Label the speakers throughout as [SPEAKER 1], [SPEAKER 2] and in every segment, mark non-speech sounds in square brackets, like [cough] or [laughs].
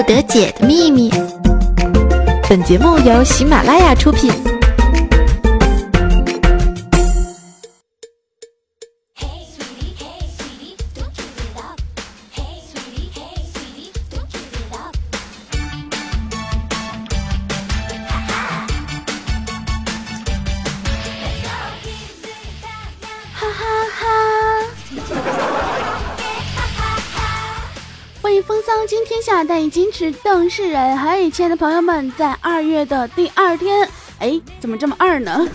[SPEAKER 1] 不得解的秘密。本节目由喜马拉雅出品。
[SPEAKER 2] 天下带你矜持瞪世仁，嘿，亲爱的朋友们，在二月的第二天，哎，怎么这么二呢？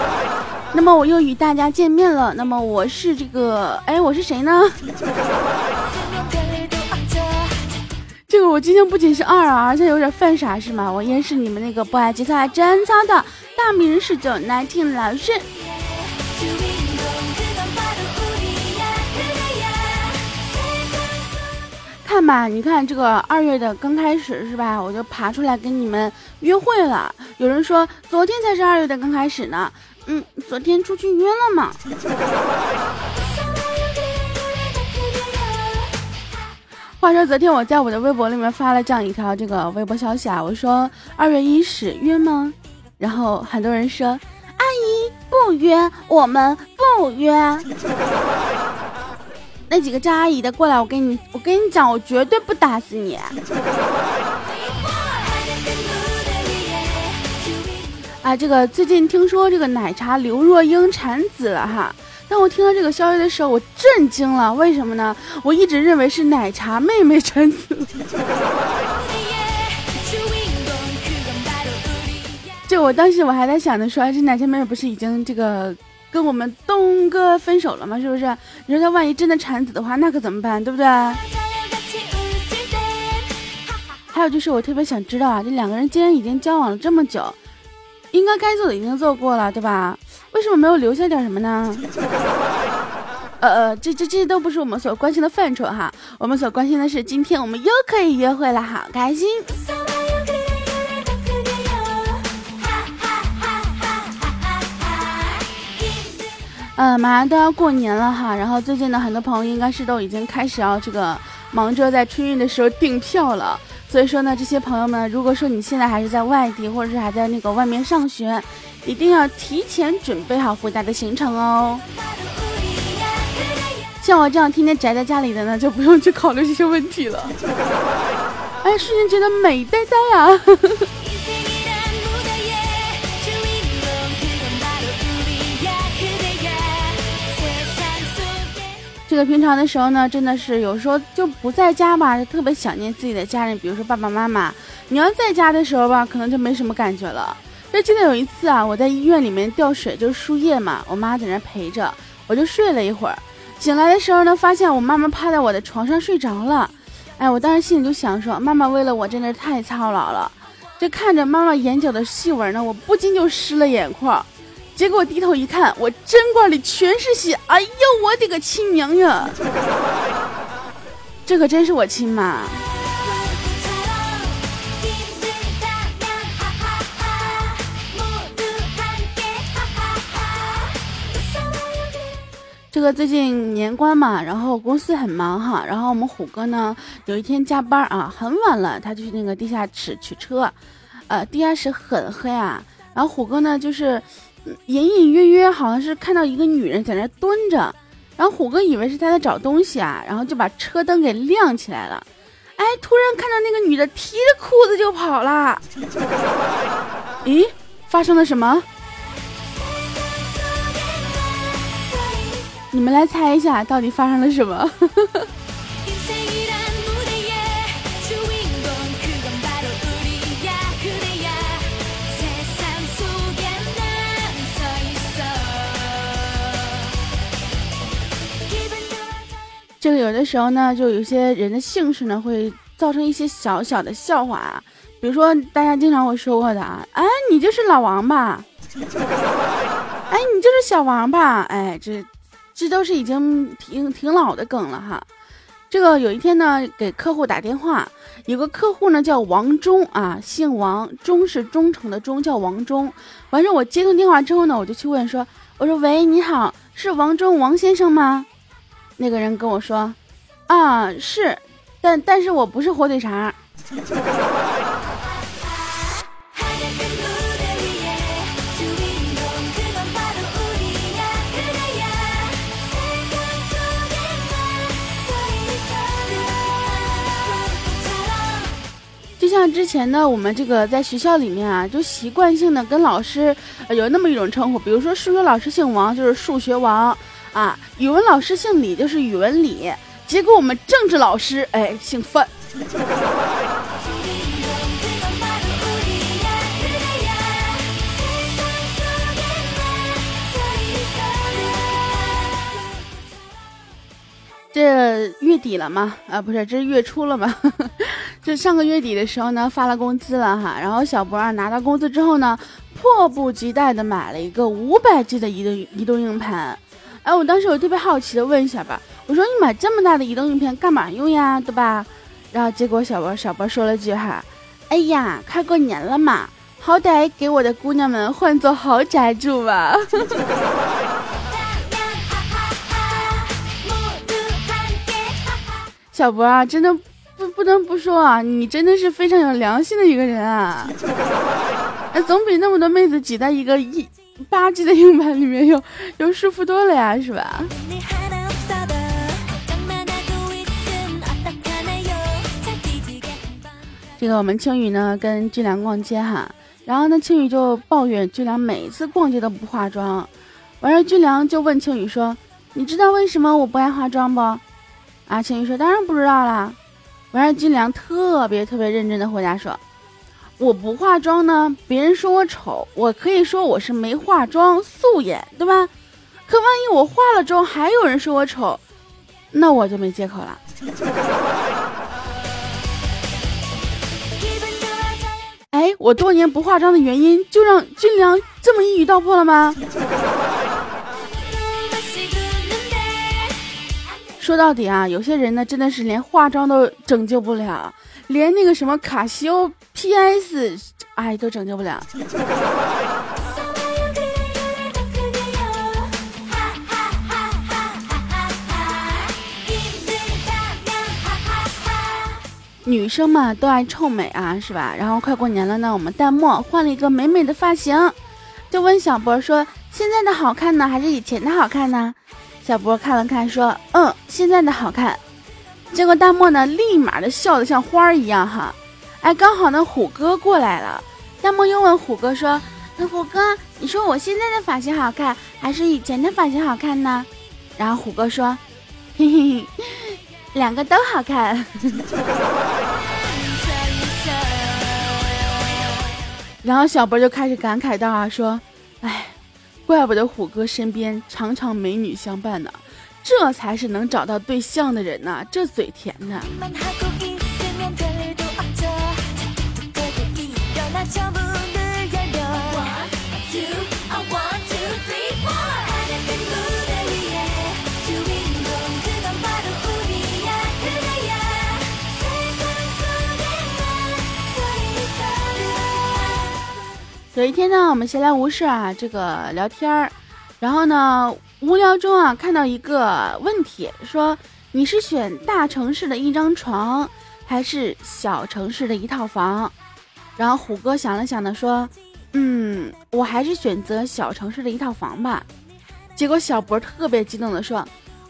[SPEAKER 2] [laughs] 那么我又与大家见面了。那么我是这个，哎，我是谁呢？[laughs] 这个我今天不仅是二啊，而且有点犯傻是吗？我依然是你们那个不爱节操爱操的大名人十九难听老师。看吧，你看这个二月的刚开始是吧？我就爬出来跟你们约会了。有人说昨天才是二月的刚开始呢，嗯，昨天出去约了嘛。话说昨天我在我的微博里面发了这样一条这个微博消息啊，我说二月一始约吗？然后很多人说阿姨不约，我们不约。那几个叫阿姨的过来，我跟你，我跟你讲，我绝对不打死你。啊，这个最近听说这个奶茶刘若英产子了哈，当我听到这个消息的时候，我震惊了。为什么呢？我一直认为是奶茶妹妹产子。[laughs] 就我当时我还在想着说，这奶茶妹妹不是已经这个。跟我们东哥分手了吗？是不是？你说他万一真的产子的话，那可怎么办？对不对？还有就是，我特别想知道啊，这两个人既然已经交往了这么久，应该该做的已经做过了，对吧？为什么没有留下点什么呢？呃呃，这这这都不是我们所关心的范畴哈。我们所关心的是，今天我们又可以约会了，好开心。嗯，马上都要过年了哈，然后最近呢，很多朋友应该是都已经开始要这个忙着在春运的时候订票了。所以说呢，这些朋友们，如果说你现在还是在外地，或者是还在那个外面上学，一定要提前准备好回家的行程哦。像我这样天天宅在家里的呢，就不用去考虑这些问题了。哎，瞬间觉得美呆呆啊！这个平常的时候呢，真的是有时候就不在家吧，就特别想念自己的家人，比如说爸爸妈妈。你要在家的时候吧，可能就没什么感觉了。就记得有一次啊，我在医院里面吊水，就是输液嘛，我妈在那陪着，我就睡了一会儿。醒来的时候呢，发现我妈妈趴在我的床上睡着了。哎，我当时心里就想说，妈妈为了我真的是太操劳了。就看着妈妈眼角的细纹呢，我不禁就湿了眼眶。结果我低头一看，我针管里全是血！哎呦，我的个亲娘呀！[laughs] 这可真是我亲妈。这个最近年关嘛，然后公司很忙哈，然后我们虎哥呢有一天加班啊，很晚了，他去那个地下室取车，呃，地下室很黑啊，然后虎哥呢就是。隐隐约约好像是看到一个女人在那蹲着，然后虎哥以为是他在找东西啊，然后就把车灯给亮起来了。哎，突然看到那个女的提着裤子就跑了。咦，发生了什么？你们来猜一下，到底发生了什么？这个有的时候呢，就有些人的姓氏呢，会造成一些小小的笑话啊。比如说，大家经常会说过的啊，哎，你就是老王吧？哎，你就是小王吧？哎，这这都是已经挺挺老的梗了哈。这个有一天呢，给客户打电话，有个客户呢叫王忠啊，姓王，忠是忠诚的忠，叫王忠。完事我接通电话之后呢，我就去问说，我说喂，你好，是王忠王先生吗？那个人跟我说：“啊，是，但但是我不是火腿肠。就像之前呢，我们这个在学校里面啊，就习惯性的跟老师有那么一种称呼，比如说数学老师姓王，就是数学王啊；语文老师姓李，就是语文李。结果我们政治老师哎姓范。这月底了吗？啊，不是，这是月初了吗？[laughs] 就上个月底的时候呢，发了工资了哈。然后小博啊拿到工资之后呢，迫不及待的买了一个五百 G 的移动移动硬盘。哎，我当时我特别好奇的问小博，我说你买这么大的移动硬盘干嘛用呀？对吧？然后结果小博小博说了句哈，哎呀，快过年了嘛，好歹给我的姑娘们换座豪宅住吧。小博啊，真的不不能不说啊，你真的是非常有良心的一个人啊！那 [laughs] 总比那么多妹子挤在一个一八 G 的硬盘里面有有舒服多了呀，是吧？这个我们青雨呢跟俊良逛街哈，然后呢青雨就抱怨俊良每次逛街都不化妆，完了俊良就问青雨说：“你知道为什么我不爱化妆不？”啊，青雨说：“当然不知道啦。”完了，俊良特别特别认真的回答说：“我不化妆呢，别人说我丑，我可以说我是没化妆，素颜，对吧？可万一我化了妆，还有人说我丑，那我就没借口了。”哎，我多年不化妆的原因，就让金良这么一语道破了吗？说到底啊，有些人呢真的是连化妆都拯救不了，连那个什么卡西欧 PS，哎，都拯救不了。女生嘛都爱臭美啊，是吧？然后快过年了呢，我们淡漠换了一个美美的发型，就问小博说：“现在的好看呢，还是以前的好看呢？”小波看了看，说：“嗯，现在的好看。”结果大漠呢，立马的笑得像花儿一样哈。哎，刚好呢，虎哥过来了。大漠又问虎哥说：“那虎哥，你说我现在的发型好看，还是以前的发型好看呢？”然后虎哥说：“嘿嘿，两个都好看。[laughs] ”然后小波就开始感慨道啊，说：“哎。”怪不得虎哥身边常常美女相伴呢，这才是能找到对象的人呐，这嘴甜呢。有一天呢，我们闲来无事啊，这个聊天儿，然后呢，无聊中啊，看到一个问题，说你是选大城市的一张床，还是小城市的一套房？然后虎哥想了想的，说，嗯，我还是选择小城市的一套房吧。结果小博特别激动的说，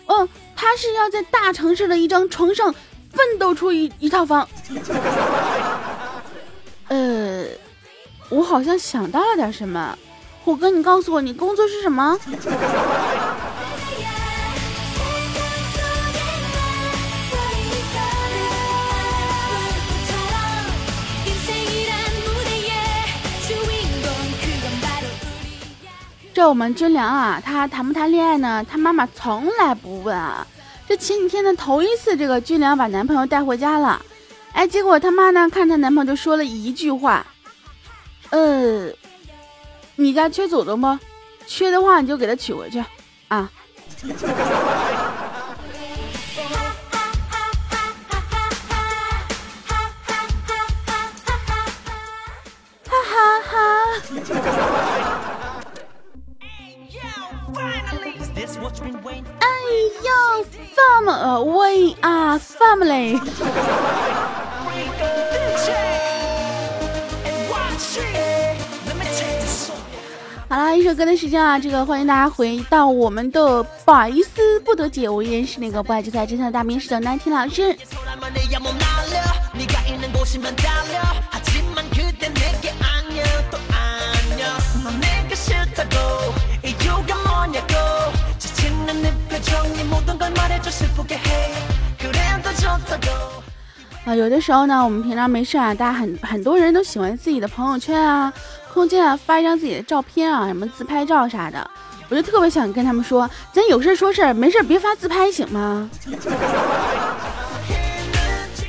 [SPEAKER 2] 哦，他是要在大城市的一张床上奋斗出一一套房。[laughs] 呃。我好像想到了点什么，虎哥，你告诉我，你工作是什么？这我们军良啊，他谈不谈恋爱呢？他妈妈从来不问啊。这前几天呢，头一次这个军良把男朋友带回家了，哎，结果他妈呢，看他男朋友就说了一句话。呃，你家缺祖宗不？缺的话你就给他娶回去，啊！哈哈哈！哎呦，family，we are 嘞。好啦，一首歌的时间啊，这个欢迎大家回到我们的百思不得解，我依然是那个不爱就在真相的大名师的南听老师。啊，有的时候呢，我们平常没事啊，大家很很多人都喜欢自己的朋友圈啊。空间啊，发一张自己的照片啊，什么自拍照啥的，我就特别想跟他们说，咱有事说事，没事别发自拍行吗？[laughs]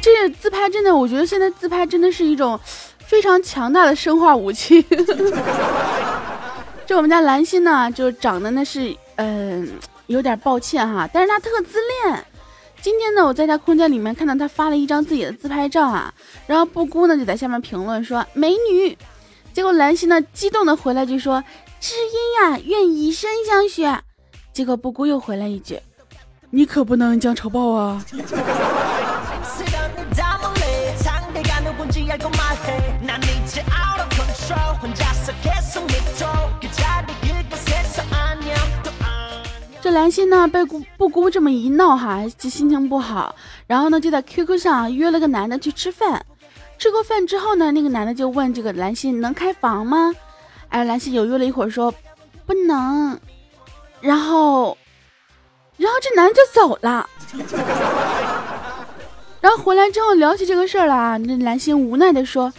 [SPEAKER 2] 这自拍真的，我觉得现在自拍真的是一种非常强大的生化武器。[laughs] 这我们家兰心呢，就长得那是，嗯，有点抱歉哈，但是他特自恋。今天呢，我在他空间里面看到他发了一张自己的自拍照啊，然后布姑呢就在下面评论说美女。结果兰心呢，激动的回来就说：“知音呀，愿以身相许。”结果布姑又回来一句：“你可不能将仇报啊！”这兰心呢，被姑布姑这么一闹哈，就心情不好，然后呢，就在 QQ 上约了个男的去吃饭。吃过饭之后呢，那个男的就问这个兰心能开房吗？哎，兰心犹豫了一会儿说不能。然后，然后这男的就走了。[laughs] 然后回来之后聊起这个事儿了，那兰心无奈的说：“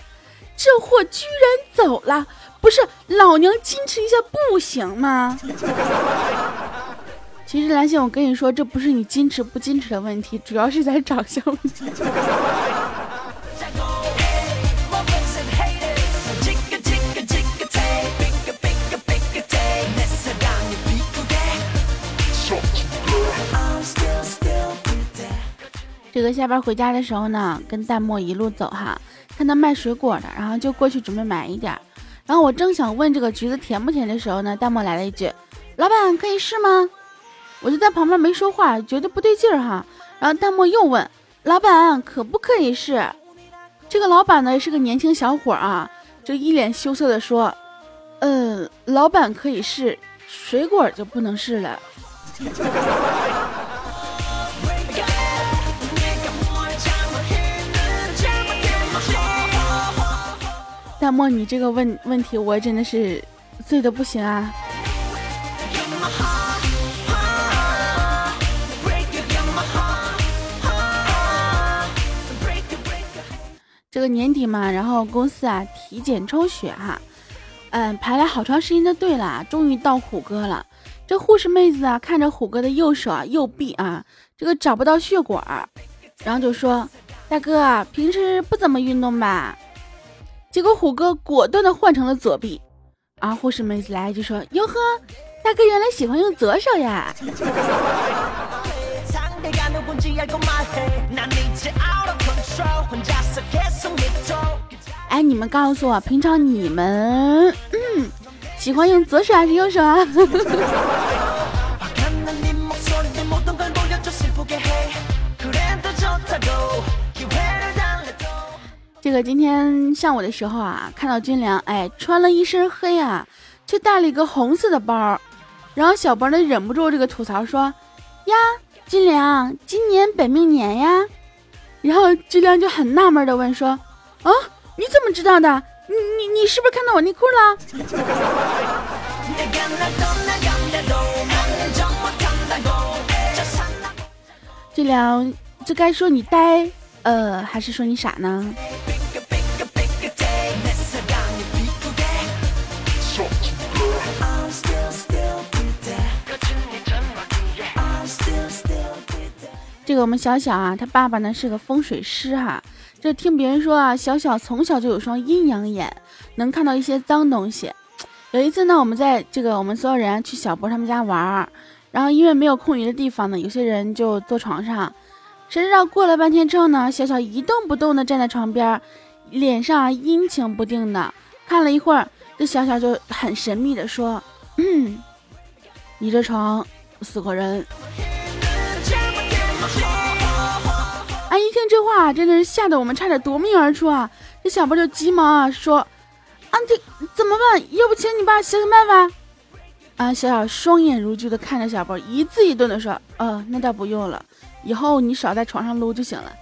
[SPEAKER 2] 这货居然走了，不是老娘矜持一下不行吗？”其实兰心，我跟你说，这不是你矜持不矜持的问题，主要是在长相问题。这个下班回家的时候呢，跟淡漠一路走哈，看到卖水果的，然后就过去准备买一点。然后我正想问这个橘子甜不甜的时候呢，淡漠来了一句：“老板可以试吗？”我就在旁边没说话，觉得不对劲儿哈。然后淡漠又问：“老板可不可以试？”这个老板呢是个年轻小伙啊，就一脸羞涩的说：“嗯，老板可以试，水果就不能试了。”大漠，你这个问问题，我真的是醉的不行啊！这个年底嘛，然后公司啊体检抽血哈，嗯，排了好长时间的队啦，终于到虎哥了。这护士妹子啊，看着虎哥的右手啊、右臂啊，这个找不到血管，然后就说：“大哥，平时不怎么运动吧？”结果虎哥果断的换成了左臂，啊！护士妹子来就说：“哟呵，大哥原来喜欢用左手呀！” [laughs] 哎，你们告诉我，平常你们嗯喜欢用左手还是右手啊？[laughs] 这个今天上午的时候啊，看到军良，哎，穿了一身黑啊，却带了一个红色的包，然后小包呢忍不住这个吐槽说：“呀，军良，今年本命年呀。”然后军良就很纳闷的问说：“啊，你怎么知道的？你你你是不是看到我内裤了？”军良，这该说你呆，呃，还是说你傻呢？这个我们小小啊，他爸爸呢是个风水师哈。这听别人说啊，小小从小就有双阴阳眼，能看到一些脏东西。有一次呢，我们在这个我们所有人去小波他们家玩儿，然后因为没有空余的地方呢，有些人就坐床上。谁知道过了半天之后呢，小小一动不动的站在床边，脸上阴晴不定的看了一会儿，这小小就很神秘的说：“嗯，你这床死过人。”一听这话真的是吓得我们差点夺命而出啊！这小波就急忙啊说：“啊，这怎么办？要不请你爸想想办法？”啊，小小双眼如炬的看着小波，一字一顿的说：“呃，那倒不用了，以后你少在床上撸就行了。”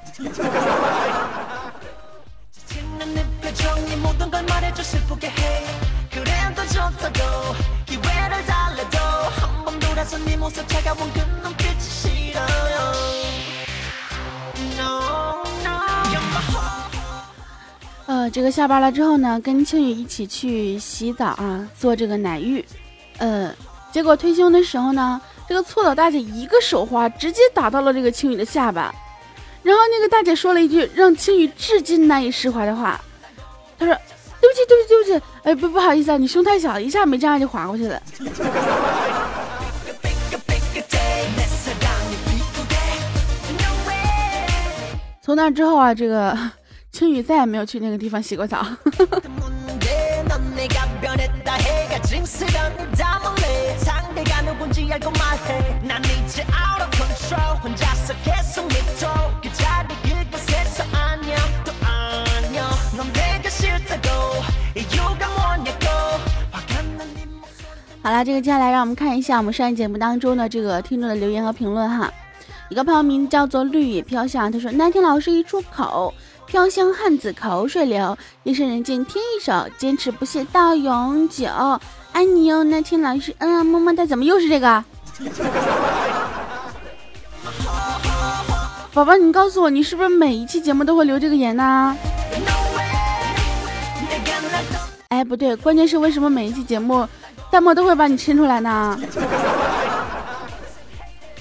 [SPEAKER 2] 呃，这个下班了之后呢，跟青雨一起去洗澡啊，做这个奶浴。呃，结果退休的时候呢，这个搓澡大姐一个手滑，直接打到了这个青雨的下巴。然后那个大姐说了一句让青雨至今难以释怀的话，她说：“对不起，对不起，对不起，哎，不不好意思啊，你胸太小，一下没这样就滑过去了。”从那之后啊，这个青雨再也没有去那个地方洗过澡。[laughs] 好了，这个接下来让我们看一下我们上一节目当中的这个听众的留言和评论哈。一个朋友名字叫做绿野飘香，他说：“南天老师一出口，飘香汉子口水流，夜深人静听一首，坚持不懈到永久，爱你哟。”那天老师，嗯，么么哒，怎么又是这个？[laughs] 宝宝，你告诉我，你是不是每一期节目都会留这个言呢？哎，不对，关键是为什么每一期节目弹幕都会把你牵出来呢？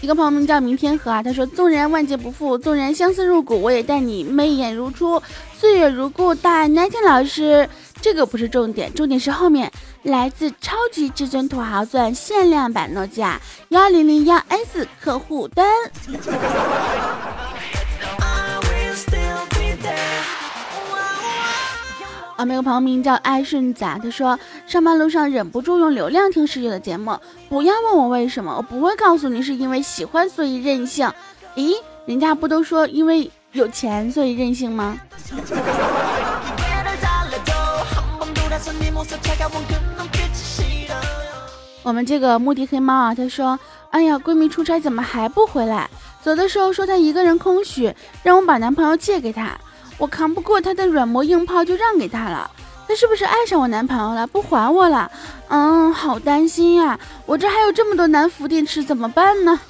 [SPEAKER 2] 一个朋友名叫明天河啊，他说：“纵然万劫不复，纵然相思入骨，我也待你眉眼如初，岁月如故。”大南天老师，这个不是重点，重点是后面来自超级至尊土豪钻限量版诺基亚幺零零幺 S 客户端。啊，那个朋友名叫爱顺仔，他说上班路上忍不住用流量听十九的节目，不要问我为什么，我不会告诉你是因为喜欢所以任性。咦，人家不都说因为有钱所以任性吗？我们这个目的黑猫啊，他说，哎呀，闺蜜出差怎么还不回来？走的时候说她一个人空虚，让我把男朋友借给她。我扛不过他的软磨硬泡，就让给他了。他是不是爱上我男朋友了，不还我了？嗯，好担心呀！我这还有这么多南孚电池，怎么办呢？[laughs]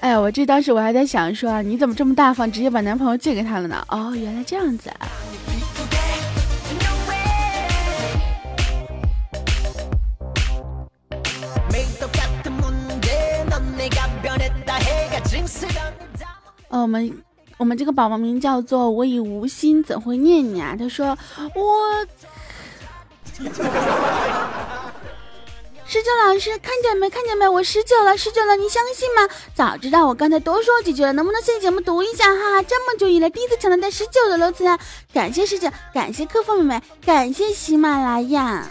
[SPEAKER 2] 哎呀，我这当时我还在想说啊，你怎么这么大方，直接把男朋友借给他了呢？哦，原来这样子啊。哦，我们我们这个宝宝名叫做我已无心怎会念你啊？他说我十九老师看见没？看见没？我十九了，十九了，你相信吗？早知道我刚才多说几句了，能不能下节目读一下？哈哈，这么久以来第一次抢到带十九的楼层啊！感谢十九，感谢客服妹妹，感谢喜马拉雅。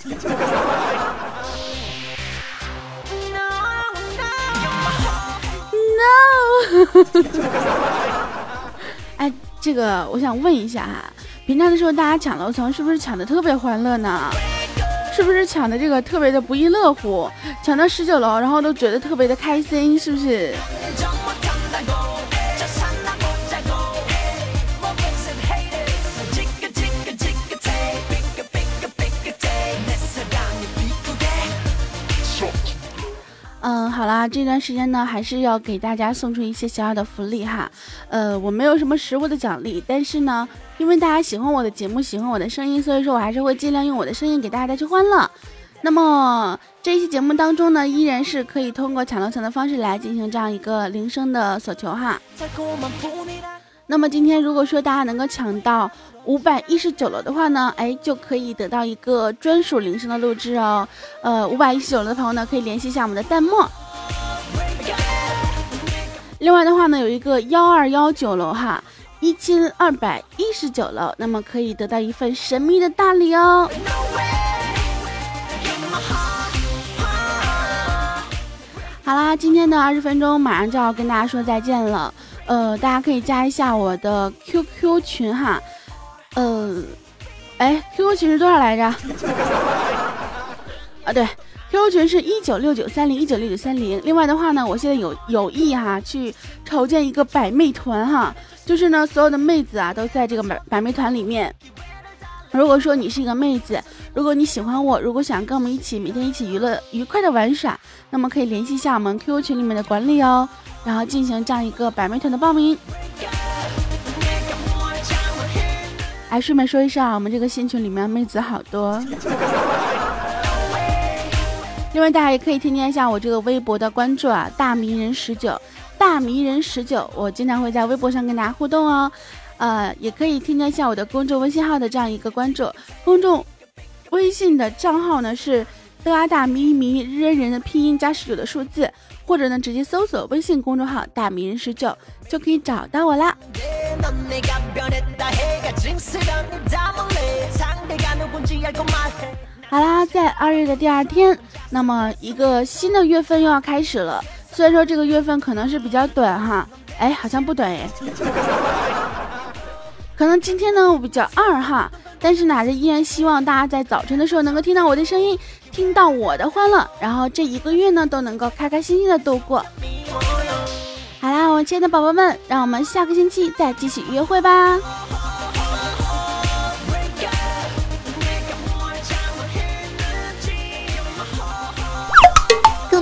[SPEAKER 2] No，[laughs] 哎，这个我想问一下哈，平常的时候大家抢楼层是不是抢的特别欢乐呢？是不是抢的这个特别的不亦乐乎？抢到十九楼，然后都觉得特别的开心，是不是？好啦，这段时间呢，还是要给大家送出一些小小的福利哈。呃，我没有什么实物的奖励，但是呢，因为大家喜欢我的节目，喜欢我的声音，所以说我还是会尽量用我的声音给大家带去欢乐。那么这一期节目当中呢，依然是可以通过抢楼层的方式来进行这样一个铃声的索求哈。那么今天如果说大家能够抢到五百一十九楼的话呢，哎，就可以得到一个专属铃声的录制哦。呃，五百一十九楼的朋友呢，可以联系一下我们的弹幕。另外的话呢，有一个幺二幺九楼哈，一千二百一十九楼，那么可以得到一份神秘的大礼哦。好啦，今天的二十分钟马上就要跟大家说再见了。呃，大家可以加一下我的 QQ 群哈。呃，哎，QQ 群是多少来着？啊，对，QQ 群是一九六九三零一九六九三零。另外的话呢，我现在有有意哈去筹建一个百媚团哈，就是呢所有的妹子啊都在这个百百媚团里面。如果说你是一个妹子，如果你喜欢我，如果想跟我们一起每天一起娱乐愉快的玩耍，那么可以联系一下我们 QQ 群里面的管理哦，然后进行这样一个百媚团的报名。哎，顺便说一声啊，我们这个新群里面妹子好多。另外，大家也可以添加一下我这个微博的关注啊，大迷人十九，大迷人十九，我经常会在微博上跟大家互动哦。呃，也可以添加一下我的公众微信号的这样一个关注，公众微信的账号呢是的啊大咪咪日人的拼音加十九的数字，或者呢直接搜索微信公众号大迷人十九就可以找到我啦。好啦，在二月的第二天，那么一个新的月份又要开始了。虽然说这个月份可能是比较短哈，哎，好像不短哎。[laughs] 可能今天呢我比较二哈，但是呢，依然希望大家在早晨的时候能够听到我的声音，听到我的欢乐，然后这一个月呢都能够开开心心的度过。好啦，我亲爱的宝宝们，让我们下个星期再继续约会吧。